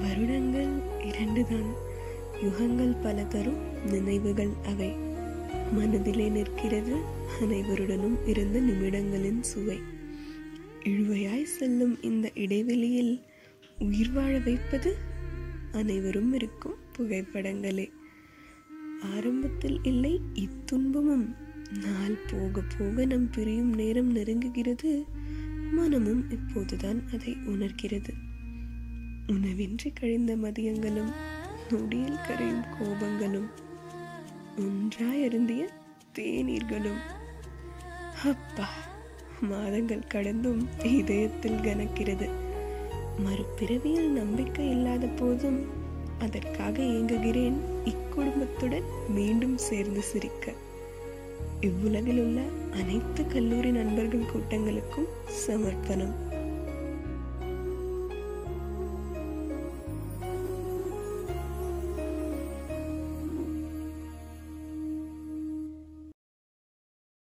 வருடங்கள் இரண்டுதான். யுகங்கள் பல தரும் நினைவுகள் அவை. மனதிலே நிற்கிறது அனைவருடனும் இருந்த நிமிடங்களின் சுவை. இழுவையாய் செல்லும் இந்த இடைவெளியில் உயிர் வாழ வைப்பது அனைவரும் இருக்கும் புகைப்படங்களே. ஆரம்பத்தில் இல்லை இத்துன்பமும் நாள் போக போக நம் பிரியும் நேரம் நெருங்குகிறது. மனமும் இப்போதுதான் அதை உணர்கிறது. உணவின்றி கழிந்த மதியங்களும் நொடியில் கரையும் கோபங்களும் ஒன்றாய் அருந்திய தேநீர்களும். அப்பா மாதங்கள் கடந்தும் இதயத்தில் கனக்கிறது. மறுபிறவியில் நம்பிக்கை இல்லாத போதும் அதற்காக இயங்குகிறேன் இக்குடும்பத்துடன் மீண்டும் சேர்ந்து சிரிக்க. இவ்வுலகில் உள்ள அனைத்து கல்லூரி நண்பர்கள் கூட்டங்களுக்கும் சமர்ப்பணம்.